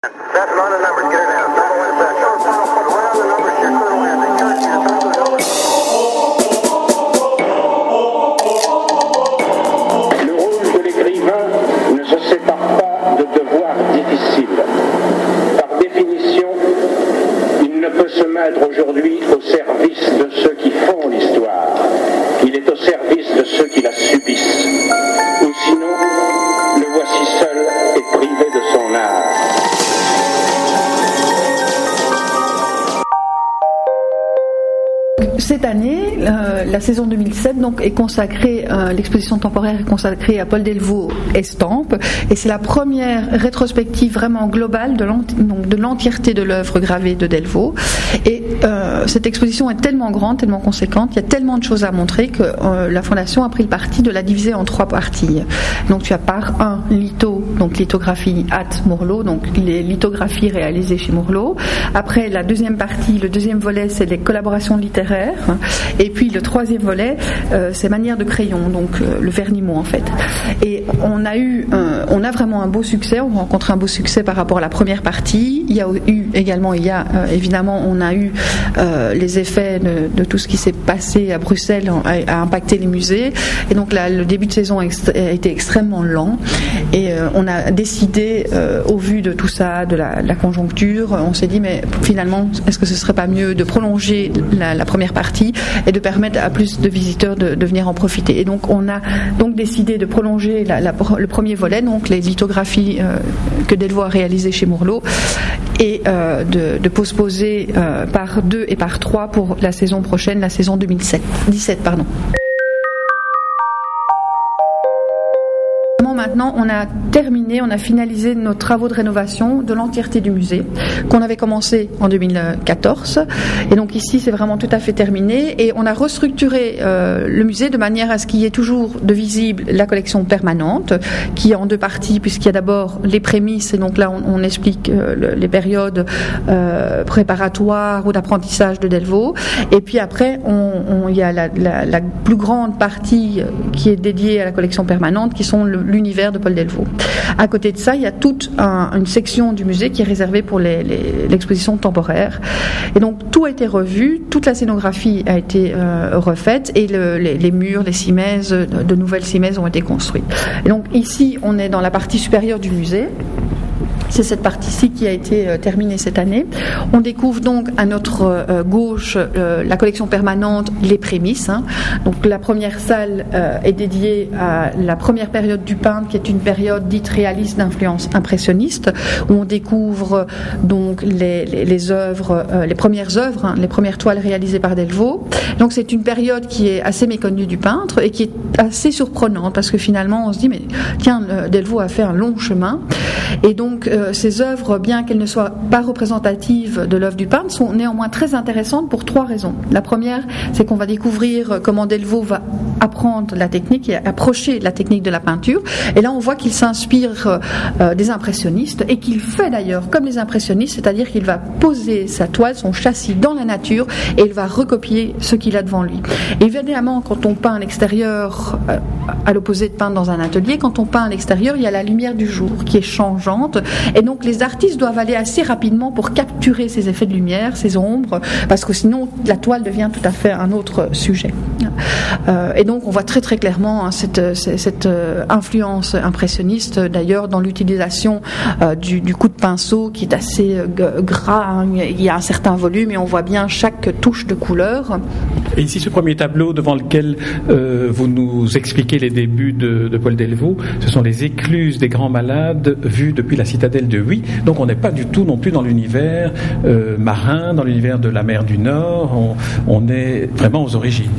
Le rôle de l'écrivain ne se sépare pas de devoirs difficiles. Par définition, il ne peut se mettre aujourd'hui au service de ceux qui font. La saison 2007 donc, est consacrée, euh, l'exposition temporaire est consacrée à Paul Delvaux Estampe, et c'est la première rétrospective vraiment globale de l'entièreté de l'œuvre gravée de Delvaux. Et euh, cette exposition est tellement grande, tellement conséquente, il y a tellement de choses à montrer que euh, la Fondation a pris le parti de la diviser en trois parties. Donc tu as par un litho, donc lithographie at Mourlot, donc les lithographies réalisées chez Mourlot. Après la deuxième partie, le deuxième volet, c'est les collaborations littéraires. Et puis le troisième volet, euh, c'est manière de crayon, donc euh, le vernimo en fait. Et on a eu, on a vraiment un beau succès. On rencontre un beau succès par rapport à la première partie. Il y a eu également, il y a euh, évidemment, on a eu les effets de, tout ce qui s'est passé à Bruxelles a, impacté les musées. Et donc là, le début de saison a, été extrêmement lent. Et a décidé, au vu de tout ça, de la, conjoncture, on s'est dit mais finalement, est-ce que ce serait pas mieux de prolonger la, la première partie et de permettre à plus de visiteurs de, venir en profiter? Et donc on a donc décidé de prolonger le premier volet, donc les lithographies euh, que Delvaux a réalisées chez Mourlot, et euh, de, postposer euh, par deux et par trois pour la saison prochaine, la saison 2017. 17, pardon. Maintenant, on a terminé, on a finalisé nos travaux de rénovation de l'entièreté du musée, qu'on avait commencé en 2014. Et donc ici, c'est vraiment tout à fait terminé. Et on a restructuré euh, le musée de manière à ce qu'il y ait toujours de visible la collection permanente, qui est en deux parties, puisqu'il y a d'abord les prémices, et donc là, on, explique euh, les périodes euh, préparatoires ou d'apprentissage de Delvaux. Et puis après, il y a la, plus grande partie qui est dédiée à la collection permanente, qui sont l'univers de Paul Delvaux. À côté de ça, il y a toute une section du musée qui est réservée pour l'exposition temporaire. Et donc tout a été revu, toute la scénographie a été euh, refaite et les, murs, les cimaises, de nouvelles cimaises ont été construites. Donc ici, on est dans la partie supérieure du musée. C'est cette partie-ci qui a été euh, terminée cette année. On découvre donc à notre euh, gauche euh, la collection permanente Les Prémices. Hein. Donc la première salle est dédiée à la première période du peintre, qui est une période dite réaliste d'influence impressionniste, où on découvre donc les, œuvres, les premières œuvres, hein, les premières toiles réalisées par Delvaux. Donc c'est une période qui est assez méconnue du peintre et qui est assez surprenante parce que finalement on se dit mais tiens Delvaux a fait un long chemin et donc euh, ces œuvres, bien qu'elles ne soient pas représentatives de l'œuvre du peintre, sont néanmoins très intéressantes pour trois raisons. La première, c'est qu'on va découvrir comment Delvaux va apprendre la technique et approcher la technique de la peinture. Et là, on voit qu'il s'inspire euh, euh, des impressionnistes et qu'il fait d'ailleurs comme les impressionnistes, c'est-à-dire qu'il va poser sa toile, son châssis dans la nature et il va recopier ce qu'il a devant lui. évidemment, quand on peint à l'extérieur, à l'opposé de peindre dans un atelier, quand on peint à l'extérieur, il y a la lumière du jour qui est changeante et donc les artistes doivent aller assez rapidement pour capturer ces effets de lumière, ces ombres, parce que sinon la toile devient tout à fait un autre sujet. Euh, et donc on voit très très clairement hein, cette, cette, euh, influence impressionniste d'ailleurs dans l'utilisation euh, du, coup de pinceau qui est assez gras, hein. il y a un certain volume et on voit bien chaque touche de couleur. Et ici ce premier tableau devant lequel vous nous expliquez les débuts de Paul Delvaux, ce sont les écluses des grands malades vues depuis la citadelle de Huy. Donc on n'est pas du tout non plus dans l'univers marin, dans l'univers de la mer du Nord, on, est vraiment aux origines.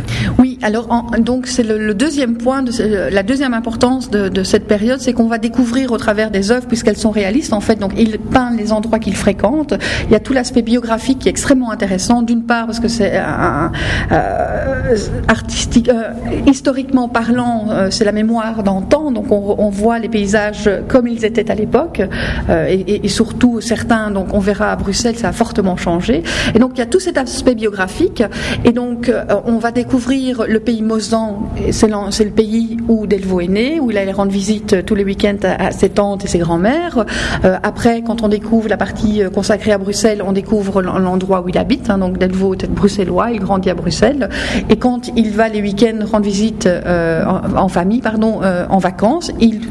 Alors donc c'est le, deuxième point, la deuxième importance de, cette période, c'est qu'on va découvrir au travers des œuvres, puisqu'elles sont réalistes en fait, donc il peint les endroits qu'il fréquente. Il y a tout l'aspect biographique qui est extrêmement intéressant, d'une part parce que c'est un, euh, artistique, euh, historiquement parlant, euh, c'est la mémoire d'antan, donc on, voit les paysages comme ils étaient à l'époque, et, et, surtout certains, donc on verra à Bruxelles, ça a fortement changé. Et donc il y a tout cet aspect biographique, et donc on va découvrir le pays Mozan, c'est le pays où Delvaux est né, où il allait rendre visite tous les week-ends à, ses tantes et ses grands-mères. après, quand on découvre la partie consacrée à Bruxelles, on découvre l'endroit où il habite. Hein, donc Delvaux est bruxellois, il grandit à Bruxelles. Et quand il va les week-ends rendre visite en, famille, pardon, en vacances, il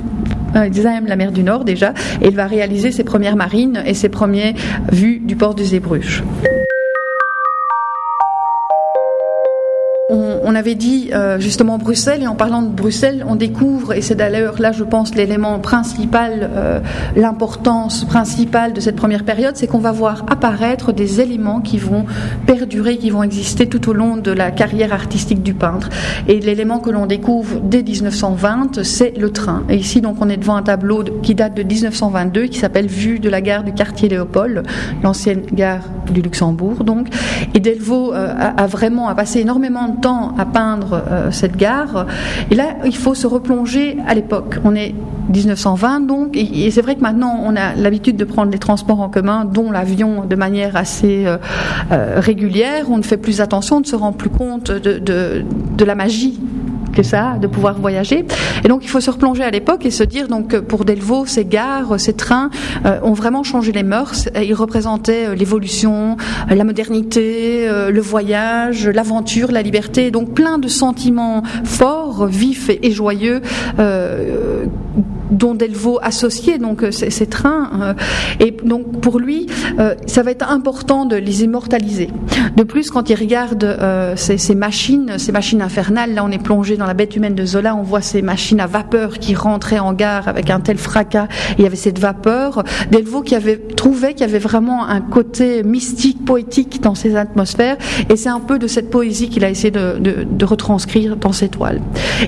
aime la mer du Nord déjà, et il va réaliser ses premières marines et ses premières vues du port de Zébruges. on avait dit euh, justement Bruxelles, et en parlant de Bruxelles, on découvre, et c'est d'ailleurs là, je pense, l'élément principal, euh, l'importance principale de cette première période, c'est qu'on va voir apparaître des éléments qui vont perdurer, qui vont exister tout au long de la carrière artistique du peintre. Et l'élément que l'on découvre dès 1920, c'est le train. Et ici, donc, on est devant un tableau qui date de 1922, qui s'appelle Vue de la gare du quartier Léopold, l'ancienne gare du Luxembourg, donc. Et Delvaux euh, a, a vraiment a passé énormément de temps à peindre euh, cette gare. Et là, il faut se replonger à l'époque. On est 1920 donc, et, c'est vrai que maintenant on a l'habitude de prendre les transports en commun, dont l'avion, de manière assez euh, euh, régulière. On ne fait plus attention, on ne se rend plus compte de, de la magie que ça, de pouvoir voyager. Et donc il faut se replonger à l'époque et se dire donc pour Delvaux, ces gares, ces trains euh, ont vraiment changé les mœurs. Ils représentaient euh, l'évolution, euh, la modernité, le voyage, l'aventure, la liberté. Donc plein de sentiments forts, vifs et, joyeux dont Delvaux associait donc ces, trains. et donc pour lui, ça va être important de les immortaliser. De plus, quand il regarde ces, machines, ces machines infernales, là on est plongé dans la bête humaine de Zola, on voit ces machines à vapeur qui rentraient en gare avec un tel fracas. Il y avait cette vapeur. Delvaux qui avait trouvé qu'il y avait vraiment un côté mystique, poétique dans ces atmosphères. Et c'est un peu de cette poésie qu'il a essayé de, retranscrire dans ses toiles.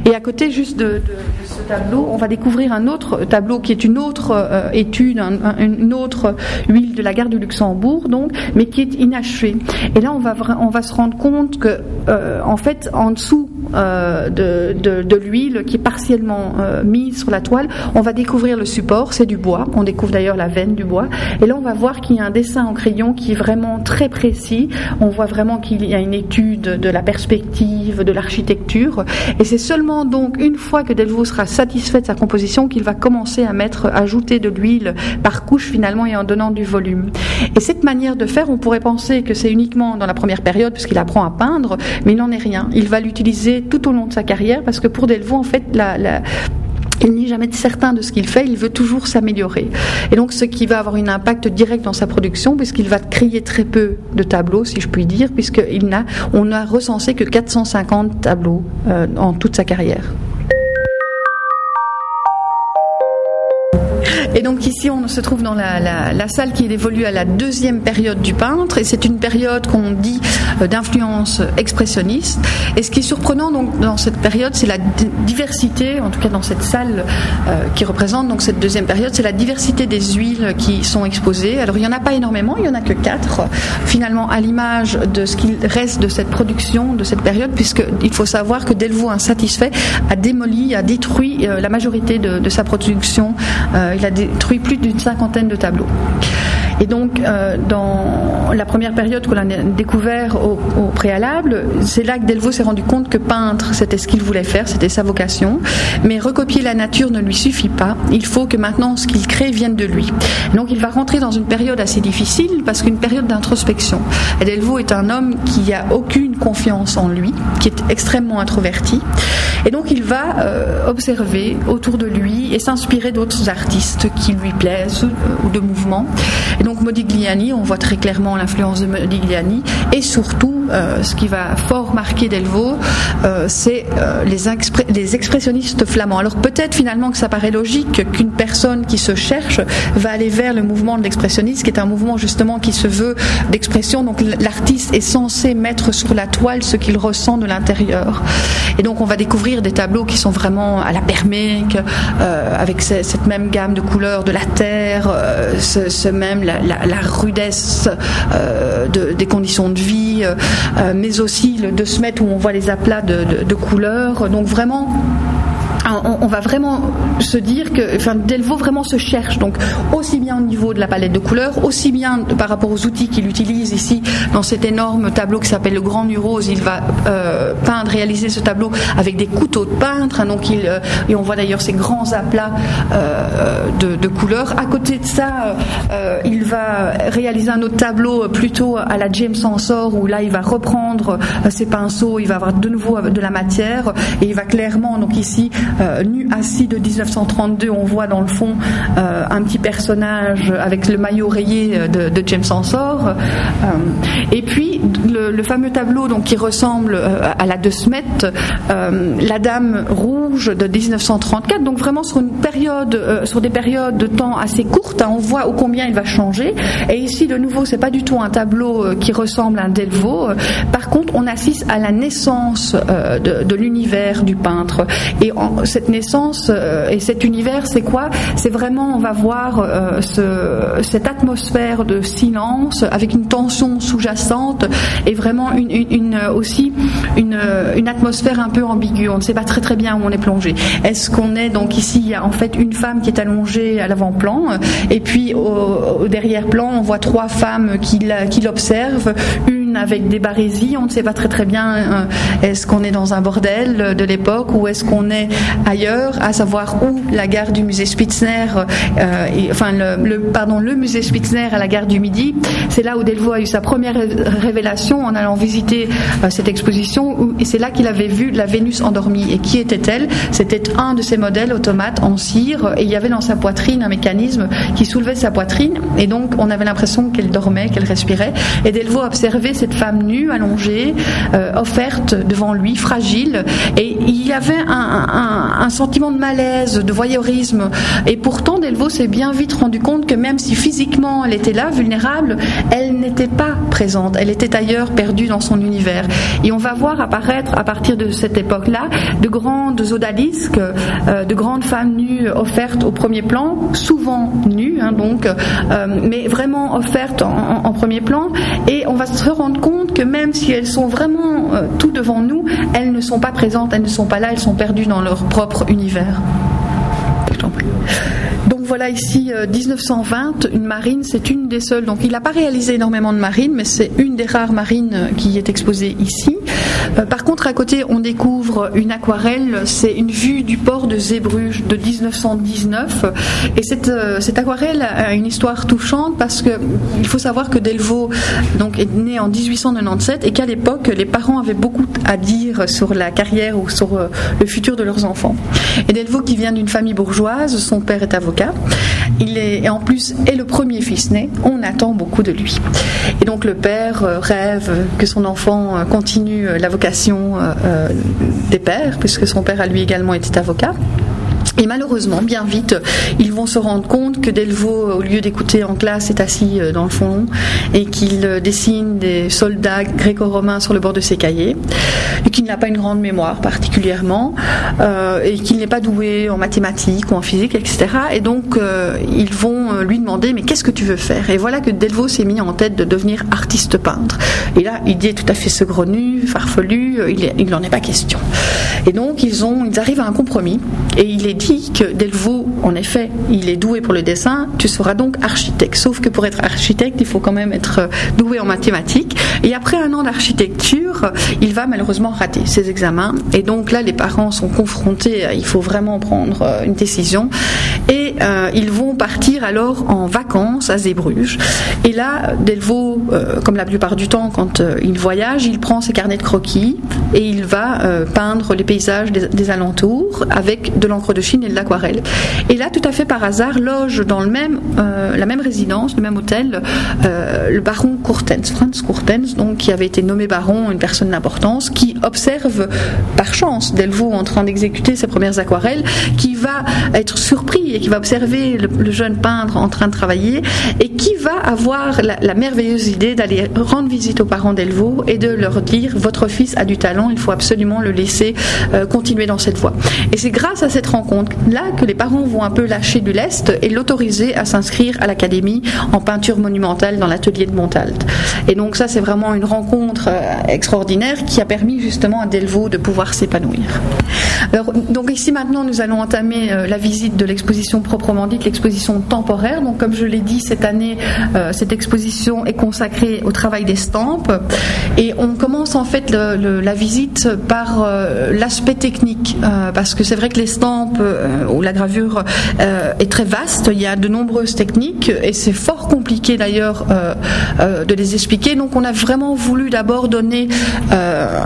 Et à côté juste de, ce tableau, on va découvrir un autre tableau qui est une autre euh, étude, une autre huile de la gare du Luxembourg, donc, mais qui est inachevé. Et là, on va, on va se rendre compte que, euh, en fait, en dessous euh, de, l'huile qui est partiellement mise sur la toile. On va découvrir le support, c'est du bois. On découvre d'ailleurs la veine du bois. Et là, on va voir qu'il y a un dessin en crayon qui est vraiment très précis. On voit vraiment qu'il y a une étude de la perspective, de l'architecture. Et c'est seulement donc une fois que Delvaux sera satisfait de sa composition qu'il va commencer à mettre, ajouter de l'huile par couche finalement et en donnant du volume. Et cette manière de faire, on pourrait penser que c'est uniquement dans la première période puisqu'il apprend à peindre, mais il n'en est rien. Il va l'utiliser tout au long de sa carrière parce que pour Delvaux, en fait, il n'est jamais certain de ce qu'il fait, il veut toujours s'améliorer. Et donc ce qui va avoir un impact direct dans sa production, puisqu'il va créer très peu de tableaux, si je puis dire, puisqu'on n'a recensé que 450 tableaux euh, en toute sa carrière. Et donc ici, on se trouve dans la, salle qui évolue à la deuxième période du peintre, et c'est une période qu'on dit euh, d'influence expressionniste. Et ce qui est surprenant donc dans cette période, c'est la diversité, en tout cas dans cette salle euh, qui représente donc cette deuxième période, c'est la diversité des huiles qui sont exposées. Alors il n'y en a pas énormément, il n'y en a que quatre, finalement à l'image de ce qu'il reste de cette production, de cette période, puisqu'il faut savoir que Delvaux, insatisfait, a démoli, a détruit euh, la majorité de, sa production. Détruit plus d'une cinquantaine de tableaux. Et donc, euh, dans la première période qu'on a découvert au, préalable, c'est là que Delvaux s'est rendu compte que peintre, c'était ce qu'il voulait faire, c'était sa vocation. Mais recopier la nature ne lui suffit pas. Il faut que maintenant ce qu'il crée vienne de lui. Donc, il va rentrer dans une période assez difficile parce qu'une période d'introspection. Delvaux est un homme qui a aucune confiance en lui, qui est extrêmement introverti. Et donc, il va euh, observer autour de lui et s'inspirer d'autres artistes qui lui plaisent euh, ou de mouvements. Modigliani, on voit très clairement l'influence de Modigliani, et surtout, euh, ce qui va fort marquer Delvaux, euh, c'est euh, les, expressionnistes flamands. Alors peut-être finalement que ça paraît logique qu'une personne qui se cherche va aller vers le mouvement de l'expressionnisme, qui est un mouvement justement qui se veut d'expression. Donc l'artiste est censé mettre sur la toile ce qu'il ressent de l'intérieur. Et donc on va découvrir des tableaux qui sont vraiment à la permèque, avec cette même gamme de couleurs de la terre, ce, même rudesse euh, des conditions de vie, euh, mais aussi de se mettre où on voit les aplats de, de couleurs. Donc vraiment on, va vraiment se dire que, Delvaux vraiment se cherche, donc aussi bien au niveau de la palette de couleurs, aussi bien par rapport aux outils qu'il utilise ici dans cet énorme tableau qui s'appelle le Grand Nurose. Il va euh, peindre, réaliser ce tableau avec des couteaux de peintre, hein, donc il, euh, et on voit d'ailleurs ces grands aplats euh, de, couleurs. À côté de ça, il va réaliser un autre tableau plutôt à la James Ensor où là il va reprendre ses pinceaux, il va avoir de nouveau de la matière et il va clairement, donc ici, euh, nu assis de 1932, on voit dans le fond euh, un petit personnage avec le maillot rayé euh, de, James Ensor. Le, fameux tableau donc qui ressemble à la de Smet, la Dame rouge de 1934. Donc vraiment sur une période, sur des périodes de temps assez courtes, hein, on voit au combien il va changer. Et ici de nouveau, c'est pas du tout un tableau qui ressemble à un Delvaux. Par contre, on assiste à la naissance de, de l'univers du peintre. Et en, cette naissance euh, et cet univers, c'est quoi? C'est vraiment, on va voir euh, ce, cette atmosphère de silence avec une tension sous-jacente et vraiment une, une, aussi une, une, atmosphère un peu ambiguë. On ne sait pas très très bien où on est plongé. Est-ce qu'on est donc ici, il y a en fait une femme qui est allongée à l'avant-plan et puis au, derrière-plan, on voit trois femmes qui l'observent, une avec des barésies, on ne sait pas très très bien euh, est-ce qu'on est dans un bordel de l'époque ou est-ce qu'on est ailleurs, à savoir où la gare du musée Spitzner, euh, enfin le, pardon, le musée Spitzner à la gare du Midi. C'est là où Delvaux a eu sa première révélation en allant visiter euh, cette exposition. et c'est là qu'il avait vu la Vénus endormie. Et qui était-elle? C'était un de ces modèles automates en cire. Et il y avait dans sa poitrine un mécanisme qui soulevait sa poitrine. Et donc on avait l'impression qu'elle dormait, qu'elle respirait. Et Delvaux observait cette femme nue, allongée, euh, offerte devant lui, fragile. Et il y avait un sentiment de malaise, de voyeurisme. Et pourtant, Delvaux s'est bien vite rendu compte que même si physiquement elle était là, vulnérable, elle n'était pas présente. Elle était ailleurs, perdue dans son univers. Et on va voir apparaître à partir de cette époque-là de grandes odalisques, euh, de grandes femmes nues offertes au premier plan, souvent nues, hein, donc, euh, mais vraiment offertes en, premier plan. Et on va se rendre compte que même si elles sont vraiment euh, tout devant nous, elles ne sont pas présentes, elles ne sont pas là, elles sont perdues dans leur propre univers. Voilà ici 1920, euh, une marine, c'est une des seules. Donc il n'a pas réalisé énormément de marines, mais c'est une des rares marines qui est exposée ici. Euh, par contre, à côté, on découvre une aquarelle, c'est une vue du port de Zeebrugge de 1919. Et cette, euh, aquarelle a une histoire touchante parce que il faut savoir que Delvaux est né en 1897 et qu'à l'époque, les parents avaient beaucoup à dire sur la carrière ou sur euh, le futur de leurs enfants. Et Delvaux, qui vient d'une famille bourgeoise, son père est avocat, il est en plus est le premier fils né, on attend beaucoup de lui. Et donc le père rêve que son enfant continue la vocation euh, euh, des pères, puisque son père a lui également été avocat. Et malheureusement, bien vite, ils vont se rendre compte que Delvaux, au lieu d'écouter en classe, est assis euh, dans le fond et qu'il euh, dessine des soldats gréco-romains sur le bord de ses cahiers et qu'il n'a pas une grande mémoire particulièrement euh, et qu'il n'est pas doué en mathématiques ou en physique, etc. Et donc, ils vont lui demander mais qu'est-ce que tu veux faire? Et voilà que Delvaux s'est mis en tête de devenir artiste peintre. Et là, il dit tout à fait saugrenu, farfelu, il n'en est pas question. Et donc, ils, ont, ils arrivent à un compromis et il est dit que Delvaux, en effet, il est doué pour le dessin, tu seras donc architecte. Sauf que pour être architecte, il faut quand même être euh, doué en mathématiques. Et après un an d'architecture, il va malheureusement rater ses examens. Et donc là, les parents sont confrontés, il faut vraiment prendre euh, une décision. Et euh, ils vont partir alors en vacances à Zeebrugge. Et là, Delvaux, comme la plupart du temps, quand il voyage, il prend ses carnets de croquis et il va peindre les paysages des alentours avec de l'encre de Chine et de l'aquarelle. Et là, tout à fait par hasard, loge dans le même, euh, la même résidence, le même hôtel, euh, le baron Courtens, Franz Courtens, donc, qui avait été nommé baron, une personne d'importance, qui observe par chance Delvaux en train d'exécuter ses premières aquarelles, qui va être surpris et qui va observer le, jeune peintre en train de travailler et qui va avoir la, merveilleuse idée d'aller rendre visite aux parents Delvaux et de leur dire votre fils a du talent, il faut absolument le laisser euh, continuer dans cette voie. Et c'est grâce à cette rencontre là que les parents vont un peu lâcher du lest et l'autoriser à s'inscrire à l'académie en peinture monumentale dans l'atelier de Montalt. Et donc ça, c'est vraiment une rencontre extraordinaire qui a permis justement à Delvaux de pouvoir s'épanouir. Alors, donc ici maintenant, nous allons entamer la visite de l'exposition proprement dite, l'exposition temporaire. Donc comme je l'ai dit, cette année, cette exposition est consacrée au travail d'estampes. Et on commence en fait la visite par l'aspect technique, parce que c'est vrai que l'estampe ou la gravure est très vaste. Il y a de nombreuses techniques et c'est fort compliqué d'ailleurs euh, euh, de les expliquer. Donc on a vraiment voulu d'abord donner euh,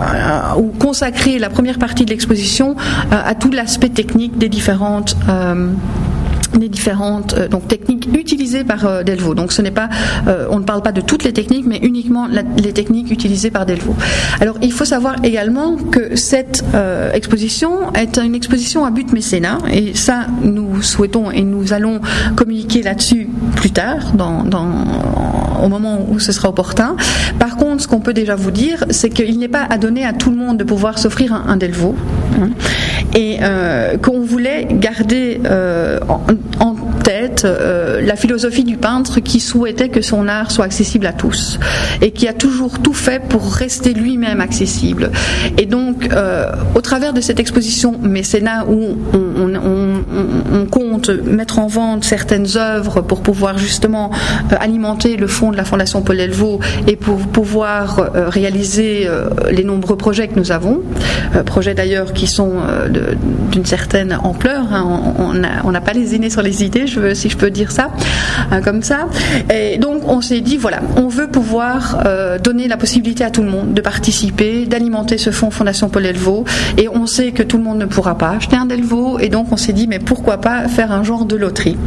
ou consacrer la première partie de l'exposition à tout l'aspect technique des différentes les différentes euh, techniques utilisées par euh, Delvaux. Donc ce n'est pas, euh, on ne parle pas de toutes les techniques, mais uniquement les techniques utilisées par Delvaux. Alors il faut savoir également que cette exposition est une exposition à but mécénat, et ça nous souhaitons et nous allons communiquer là-dessus plus tard, dans, au moment où ce sera opportun. Par contre, ce qu'on peut déjà vous dire, c'est qu'il n'est pas à donner à tout le monde de pouvoir s'offrir un, Delvaux, hein, et qu'on voulait garder en, en euh, la philosophie du peintre qui souhaitait que son art soit accessible à tous et qui a toujours tout fait pour rester lui-même accessible. Et donc, euh, au travers de cette exposition mécénat où on, compte mettre en vente certaines œuvres pour pouvoir justement euh, alimenter le fonds de la Fondation Paul Delvaux et pour pouvoir réaliser les nombreux projets que nous avons, projets d'ailleurs qui sont d'une certaine ampleur, hein. on n'a pas les sur les idées, je si je peux dire ça, hein, comme ça. Et donc on s'est dit, voilà, on veut pouvoir euh, donner la possibilité à tout le monde de participer, d'alimenter ce fonds Fondation Paul Elvaux. Et on sait que tout le monde ne pourra pas acheter un Delvaux. Et donc on s'est dit, mais pourquoi pas faire un genre de loterie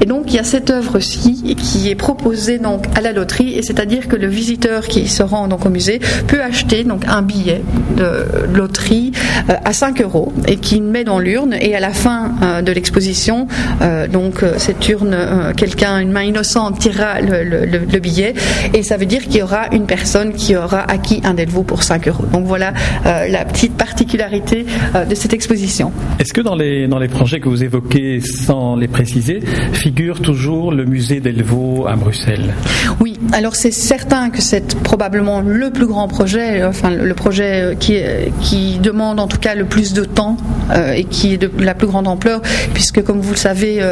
Et donc il y a cette œuvre-ci qui est proposée donc à la loterie, et c'est-à-dire que le visiteur qui se rend donc au musée peut acheter donc un billet de loterie euh, à 5 euros et qui met dans l'urne. Et à la fin euh, de l'exposition, donc cette urne, quelqu'un, une main innocente tirera le, billet et ça veut dire qu'il y aura une personne qui aura acquis un Delvaux pour 5 euros. Donc voilà euh, la petite particularité euh, de cette exposition. Est-ce que dans les, dans les projets que vous évoquez sans les préciser, figure toujours le musée Delvaux à Bruxelles? Oui, alors c'est certain que c'est probablement le plus grand projet, enfin le projet qui, qui demande en tout cas le plus de temps et qui est de la plus grande ampleur, puisque comme vous le savez,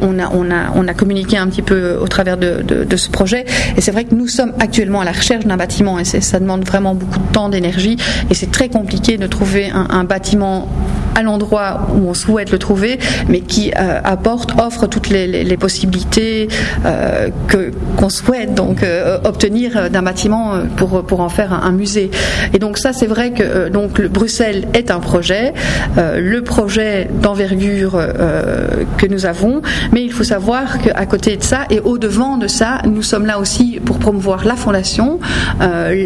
on, a, on, a, on a communiqué un petit peu au travers de, de, ce projet. Et c'est vrai que nous sommes actuellement à la recherche d'un bâtiment et ça demande vraiment beaucoup de temps, d'énergie. Et c'est très compliqué de trouver un, un bâtiment à l'endroit où on souhaite le trouver, mais qui euh, apporte, offre toutes les, les, possibilités euh, que qu'on souhaite donc euh, obtenir d'un bâtiment pour pour en faire un, musée. Et donc ça, c'est vrai que donc le Bruxelles est un projet, le projet d'envergure que nous avons, mais il faut savoir qu'à côté de ça et au devant de ça, nous sommes là aussi pour promouvoir la fondation,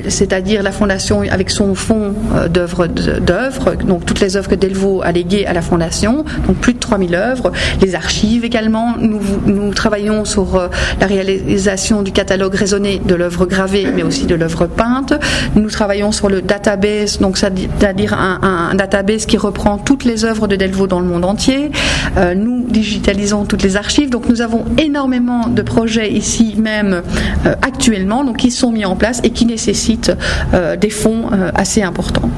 c'est-à-dire la fondation avec son fonds d'œuvres d'œuvres, donc toutes les œuvres que Delvaux alléguées à la Fondation, donc plus de 3000 œuvres, les archives également. Nous, travaillons sur euh, la réalisation du catalogue raisonné de l'œuvre gravée, mais aussi de l'œuvre peinte. Nous travaillons sur le database, donc c'est-à-dire un, database qui reprend toutes les œuvres de Delvaux dans le monde entier. Euh, nous digitalisons toutes les archives, donc nous avons énormément de projets ici même euh, actuellement, qui sont mis en place et qui nécessitent des fonds assez importants.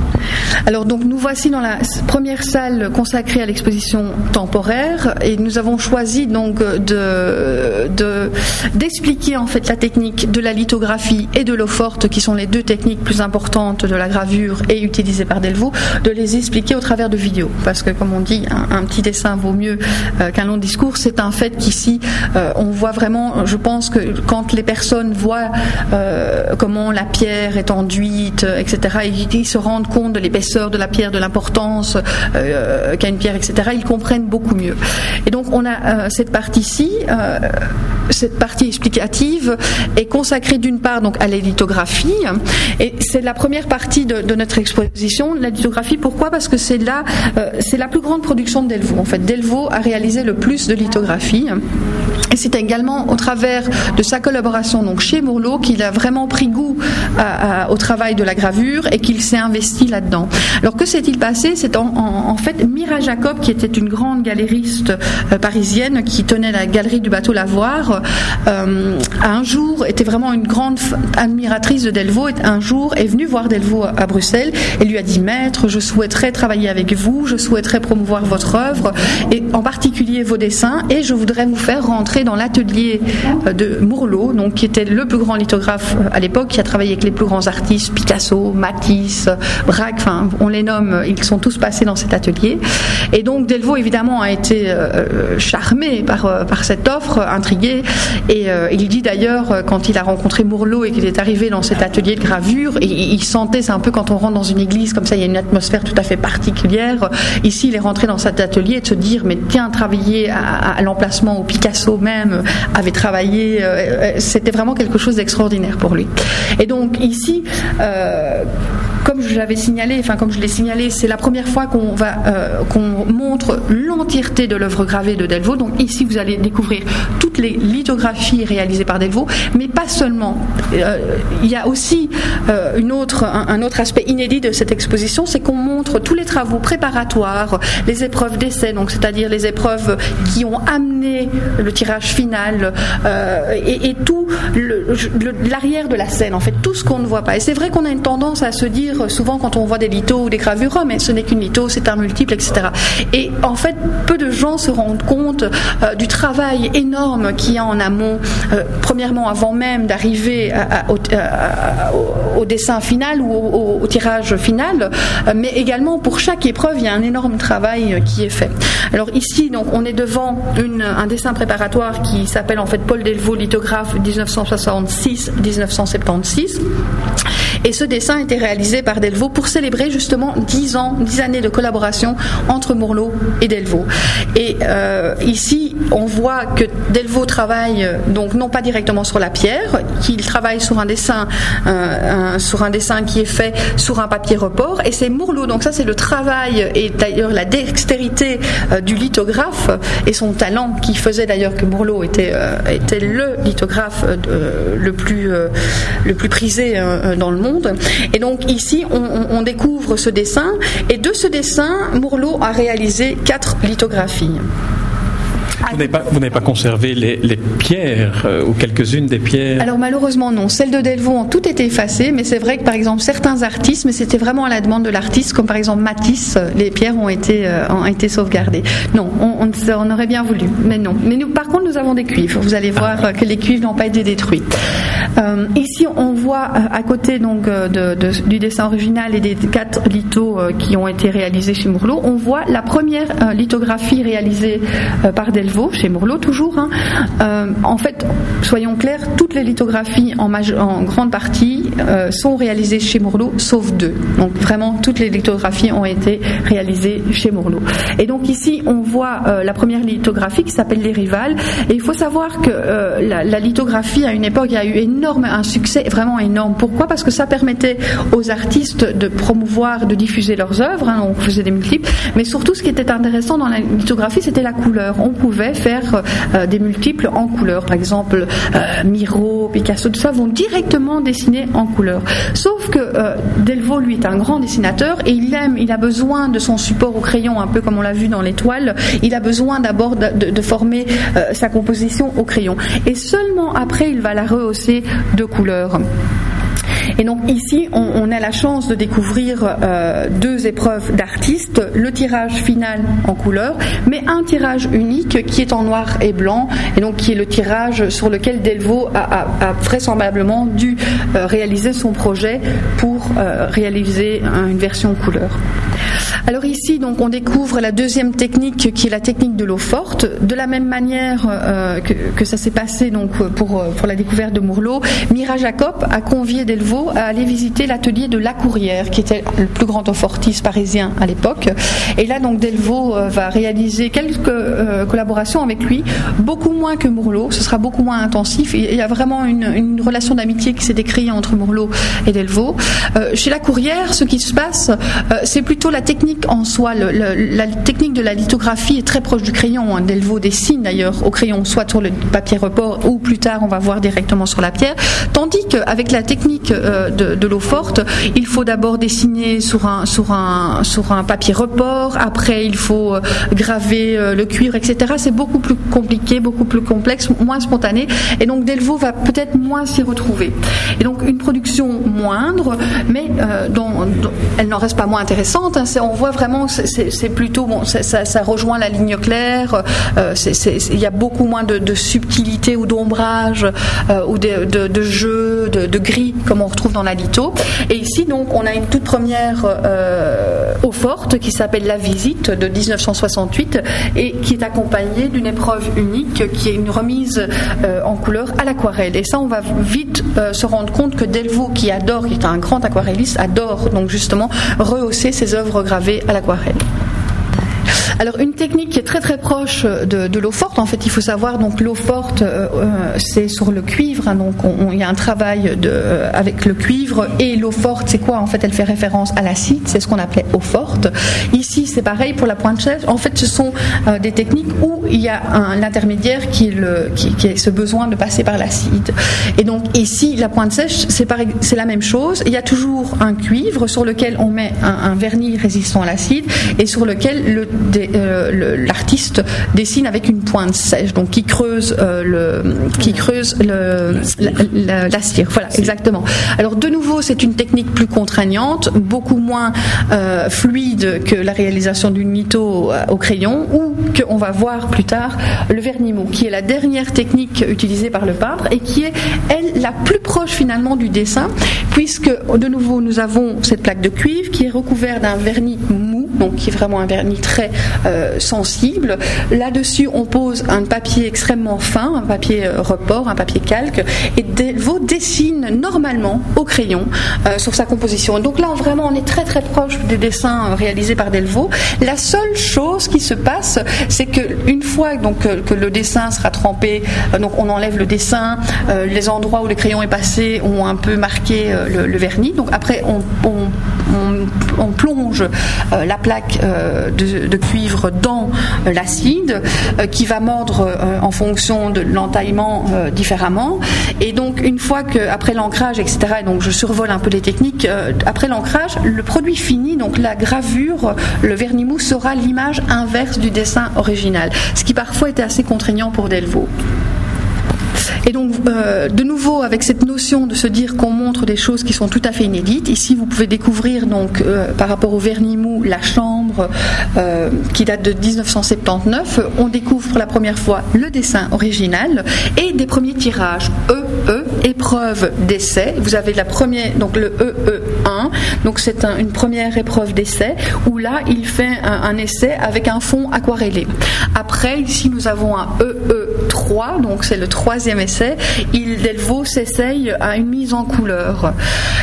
Alors donc nous voici dans la première salle consacrée à l'exposition temporaire et nous avons choisi donc de, d'expliquer en fait la technique de la lithographie et de l'eau forte qui sont les deux techniques plus importantes de la gravure et utilisées par Delvaux, de les expliquer au travers de vidéos parce que comme on dit un, petit dessin vaut mieux euh, qu'un long discours. C'est un fait qu'ici euh, on voit vraiment, je pense que quand les personnes voient euh, comment la pierre est enduite, etc., ils se rendent compte de l'épaisseur de la pierre, de l'importance euh, qu'a une pierre, etc., ils comprennent beaucoup mieux. Et donc on a euh, cette partie-ci, euh, cette partie explicative est consacrée d'une part donc à la lithographie, et c'est la première partie de, notre exposition, la lithographie. Pourquoi? Parce que c'est là, c'est la plus grande production de Delvaux. En fait, Delvaux a réalisé le plus de lithographie. Et c'est également au travers de sa collaboration donc chez Mourlot qu'il a vraiment pris goût au travail de la gravure et qu'il s'est investi là-dedans. Alors que s'est-il passé? C'est en, fait Mira Jacob, qui était une grande galériste euh, parisienne qui tenait la galerie du bateau Lavoir, euh, un jour était vraiment une grande admiratrice de Delvaux. Et un jour est venue voir Delvaux à Bruxelles et lui a dit Maître, je souhaiterais travailler avec vous, je souhaiterais promouvoir votre œuvre et en particulier vos dessins et je voudrais vous faire rentrer dans l'atelier euh, de Mourlot, donc qui était le plus grand lithographe euh, à l'époque, qui a travaillé avec les plus grands artistes, Picasso, Matisse, Braque, enfin on les nomme, ils sont tous passés dans cet atelier. Et donc Delvaux évidemment a été euh, charmé par, par cette offre, intrigué, et il dit d'ailleurs quand il a rencontré Mourlot et qu'il est arrivé dans cet atelier de gravure, il, sentait, c'est un peu quand on rentre dans une église comme ça, il y a une atmosphère tout à fait particulière. Ici, il est rentré dans cet atelier et de se dire, mais tiens, travailler à, l'emplacement où Picasso même avait travaillé, euh, euh, c'était vraiment quelque chose d'extraordinaire pour lui. Et donc ici, euh, comme je l'avais signalé, enfin comme je l'ai signalé, c'est la première fois qu'on va qu'on montre l'entièreté de l'œuvre gravée de Delvaux. Donc ici, vous allez découvrir toutes les lithographies réalisées par Delvaux, mais pas seulement. il y a aussi une autre, un, autre aspect inédit de cette exposition, c'est qu'on montre tous les travaux préparatoires, les épreuves d'essai, donc c'est-à-dire les épreuves qui ont amené le tirage final euh, et, tout l'arrière de la scène, en fait, tout ce qu'on ne voit pas. Et c'est vrai qu'on a une tendance à se dire souvent quand on voit des lithos ou des gravures, mais ce n'est qu'une litho, c'est un multiple, etc. Et en fait, peu de gens se rendent compte euh, du travail énorme qu'il y a en amont, euh, premièrement avant même d'arriver au, dessin final ou au, tirage final, mais également pour chaque épreuve, il y a un énorme travail qui est fait. Alors ici, on est devant un dessin préparatoire qui s'appelle en fait Paul Delvaux, lithographe 1966-1976. Et ce dessin a été réalisé par Delvaux pour célébrer justement 10 ans, 10 années de collaboration entre Mourlot et Delvaux. Et euh, ici, on voit que Delvaux travaille donc non pas directement sur la pierre, qu'il travaille sur un dessin, euh, sur un dessin qui est fait sur un papier report, et c'est Mourlot. Donc ça, c'est le travail et d'ailleurs la dextérité euh, du lithographe et son talent qui faisait d'ailleurs que Mourlot était, était le lithographe le plus le plus prisé dans le monde. Et donc ici, on, découvre ce dessin. Et de ce dessin, Mourlot a réalisé quatre lithographies. Vous n'avez pas, conservé les, pierres euh, ou quelques-unes des pierres Alors malheureusement non. Celles de Delvaux ont toutes été effacées, mais c'est vrai que par exemple certains artistes, mais c'était vraiment à la demande de l'artiste, comme par exemple Matisse, les pierres ont été, euh, ont été sauvegardées. Non, on, aurait bien voulu, mais non. Mais nous, par contre, nous avons des cuivres. Vous allez voir que les cuivres n'ont pas été détruits. Euh, ici, on voit à côté donc du dessin original et des quatre lithos qui ont été réalisés chez Mourlot, on voit la première lithographie réalisée par Delvaux chez Mourlot toujours. Hein. Euh, en fait, soyons clairs, toutes les lithographies en grande partie euh, sont réalisées chez Mourlot, sauf deux. Donc vraiment, toutes les lithographies ont été réalisées chez Mourlot. Et donc ici, on voit euh, la première lithographie qui s'appelle Les Rivales. Et il faut savoir que la, lithographie, à une époque, a eu énorme, un succès vraiment énorme. Pourquoi? Parce que ça permettait aux artistes de promouvoir, de diffuser leurs œuvres. Hein, on faisait des multiples. Mais surtout, ce qui était intéressant dans la lithographie, c'était la couleur. On pouvait faire euh, des multiples en couleur. Par exemple, euh, Miro, Picasso, tout ça vont directement dessiner en Sauf que euh, Delvaux, lui, est un grand dessinateur et il aime, il a besoin de son support au crayon, un peu comme on l'a vu dans l'étoile. Il a besoin d'abord de, former sa composition au crayon. Et seulement après, il va la rehausser de couleur. Et donc ici, on, a la chance de découvrir euh, deux épreuves d'artistes, le tirage final en couleur, mais un tirage unique qui est en noir et blanc, et donc qui est le tirage sur lequel Delvaux a, vraisemblablement dû euh, réaliser son projet pour euh, réaliser une version couleur. Alors ici, donc, on découvre la deuxième technique qui est la technique de l'eau forte. De la même manière que, ça s'est passé donc pour, pour la découverte de Mourlot, Mira Jacob a convié Delvaux à aller visiter l'atelier de La Courrière, qui était le plus grand eau-fortiste parisien à l'époque. Et là, donc, Delvaux euh, va réaliser quelques euh, collaborations avec lui, beaucoup moins que Mourlot. Ce sera beaucoup moins intensif. Il y a vraiment une, relation d'amitié qui s'est décrite entre Mourlot et Delvaux. Euh, chez La Courrière, ce qui se passe, c'est plutôt la la en soi, la technique de la lithographie est très proche du crayon. Hein. Delvaux dessine d'ailleurs au crayon, soit sur le papier report ou plus tard on va voir directement sur la pierre. Tandis qu'avec la technique euh, de, l'eau forte, il faut d'abord dessiner sur un, sur, un, sur un papier report, après il faut euh, graver euh, le cuivre, etc. C'est beaucoup plus compliqué, beaucoup plus complexe, moins spontané. Et donc Delvaux va peut-être moins s'y retrouver. Et donc une production moindre, mais dont, elle n'en reste pas moins intéressante. Hein. Voit vraiment, c'est plutôt, bon, ça, rejoint la ligne claire, il y a beaucoup moins de, subtilité ou d'ombrage ou de, de, jeu, de gris comme on retrouve dans la litho. Et ici, donc, on a une toute première euh, eau forte qui s'appelle La Visite de 1968 et qui est accompagnée d'une épreuve unique qui est une remise euh, en couleur à l'aquarelle. Et ça, on va vite euh, se rendre compte que Delvaux, qui adore, qui est un grand aquarelliste, adore donc justement rehausser ses œuvres gravées à l'aquarelle. Alors une technique qui est très très proche de, l'eau forte, en fait il faut savoir donc l'eau forte euh, euh, c'est sur le cuivre, hein, donc il y a un travail euh, avec le cuivre et l'eau forte c'est quoi En fait elle fait référence à l'acide, c'est ce qu'on appelait eau forte. Ici c'est pareil pour la pointe sèche, en fait ce sont des techniques où il y a un intermédiaire qui le, qui, est ce besoin de passer par l'acide. Et donc ici la pointe sèche c'est la même chose, il y a toujours un cuivre sur lequel on met un, vernis résistant à l'acide et sur lequel le, l'artiste dessine avec une pointe sèche, donc qui creuse euh, le, qui creuse le, la, cire. Voilà, exactement. Alors de nouveau, c'est une technique plus contraignante, beaucoup moins euh, fluide que la réalisation d'une mytho au crayon, ou qu'on va voir plus tard le vernimo, qui est la dernière technique utilisée par le peintre et qui est elle la plus proche finalement du dessin, puisque de nouveau nous avons cette plaque de cuivre qui est recouverte d'un vernis mou, donc qui est vraiment un vernis très euh, sensible. Là-dessus, on pose un papier extrêmement fin, un papier euh, report, un papier calque, et Delvaux dessine normalement au crayon euh, sur sa composition. donc là, vraiment, on est très très proche des dessins réalisés par Delvaux. La seule chose qui se passe, c'est que une fois donc que le dessin sera trempé, donc on enlève le dessin, les endroits où le crayon est passé ont un peu marqué le, vernis. Donc après, on, plonge la plaque de, de cuivre dans euh, l'acide euh, qui va mordre euh, en fonction de l'entaillement différemment. Et donc une fois que après l'ancrage, etc. Et donc je survole un peu les techniques. après l'ancrage, le produit fini, donc la gravure, le vernimou sera l'image inverse du dessin original, ce qui parfois était assez contraignant pour Delvaux. Et donc, euh, de nouveau, avec cette notion de se dire qu'on montre des choses qui sont tout à fait inédites, ici vous pouvez découvrir, donc, euh, par rapport au vernis mou, la chambre euh, qui date de 1979. On découvre pour la première fois le dessin original et des premiers tirages. E, E, épreuve d'essai. Vous avez la première, donc le EE1, donc c'est une première épreuve d'essai où là il fait un, essai avec un fond aquarellé. Après, ici nous avons un EE3, donc c'est le troisième essai il Delvaux s'essaye à une mise en couleur.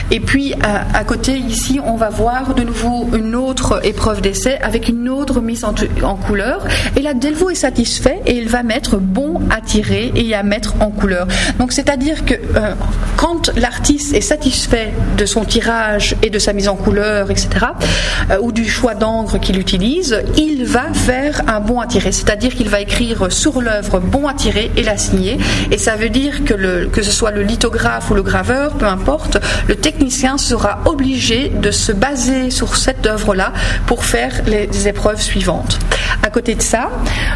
Et puis à, côté ici, on va voir de nouveau une autre épreuve d'essai avec une autre mise en, couleur. Et là, Delvaux est satisfait et il va mettre bon à tirer et à mettre en couleur. Donc c'est-à-dire que euh, quand l'artiste est satisfait de son tirage et de sa mise en couleur, etc., euh, ou du choix d'encre qu'il utilise, il va faire un bon à tirer. C'est-à-dire qu'il va écrire sur l'œuvre bon à tirer et la signer. Et ça veut dire que, le, que ce soit le lithographe ou le graveur, peu importe, le technicien sera obligé de se baser sur cette œuvre-là pour faire les, épreuves suivantes. À côté de ça,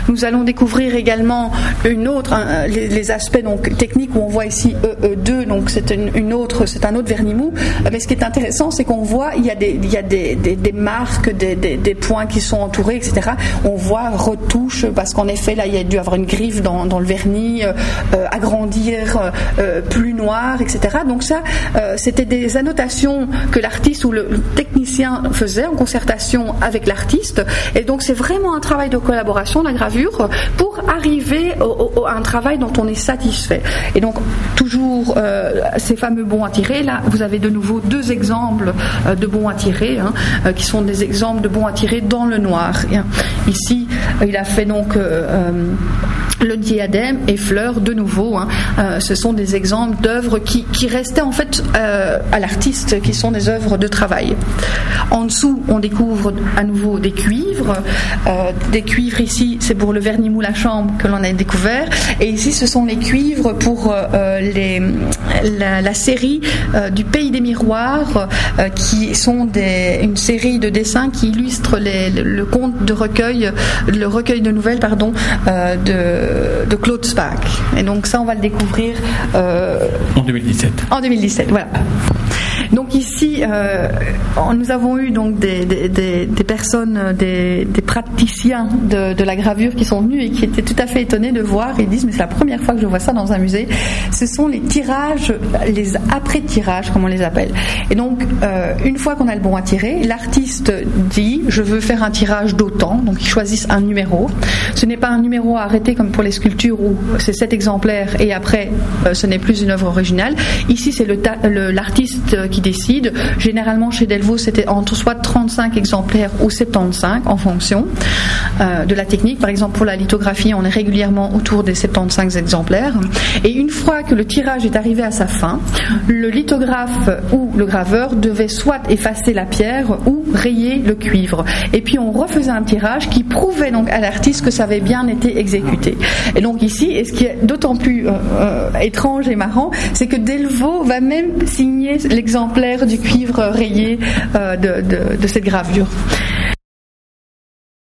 nous allons découvrir également une autre, les, aspects donc techniques où on voit ici EE2, donc c'est une, autre, c'est un autre vernimou. Mais ce qui est intéressant, c'est qu'on voit il y a des, il y a des, des, marques, des, des, points qui sont entourés, etc. On voit retouche parce qu'en effet là il y a dû avoir une griffe dans, dans le vernis, euh, agrandir, euh, euh, plus noir, etc. Donc ça, euh, c'était des annotations que l'artiste ou le, technicien faisait en concertation avec l'artiste. Et donc c'est vraiment un travail de collaboration, la gravure, pour arriver à un travail dont on est satisfait. Et donc toujours ces fameux bons à tirer. Là, vous avez de nouveau deux exemples de bons à tirer, hein, qui sont des exemples de bons à tirer dans le noir. Ici, il a fait donc le diadème et fleurs de nouveau. Hein. Euh, ce sont des exemples d'œuvres qui, restaient en fait euh, à l'artiste, qui sont des œuvres de travail. En dessous, on découvre à nouveau des cuivres. Euh, des cuivres ici, c'est pour le vernis moule chambre que l'on a découvert. Et ici, ce sont les cuivres pour la, série du Pays des Miroirs, qui sont une série de dessins qui illustrent les, le, conte de recueil, le recueil de nouvelles, pardon, de de, Claude Spack. Et donc ça, on va le découvrir euh, en 2017. En 2017, voilà. Donc ici, euh, nous avons eu donc des, personnes, des, praticiens de, la gravure qui sont venus et qui étaient tout à fait étonnés de voir. Ils disent mais c'est la première fois que je vois ça dans un musée. Ce sont les tirages, les après-tirages comme on les appelle. Et donc euh, une fois qu'on a le bon à tirer, l'artiste dit je veux faire un tirage d'autant. Donc ils choisissent un numéro. Ce n'est pas un numéro à arrêter comme pour les sculptures où c'est sept exemplaires et après euh, ce n'est plus une œuvre originale. Ici c'est l'artiste qui décide. Généralement, chez Delvaux, c'était entre soit 35 exemplaires ou 75 en fonction euh, de la technique. Par exemple, pour la lithographie, on est régulièrement autour des 75 exemplaires. Et une fois que le tirage est arrivé à sa fin, le lithographe ou le graveur devait soit effacer la pierre ou rayer le cuivre. Et puis on refaisait un tirage qui prouvait donc à l'artiste que ça avait bien été exécuté. Et donc ici, et ce qui est d'autant plus euh, euh, étrange et marrant, c'est que Delvaux va même signer l'exemple du cuivre rayé euh, de, cette gravure.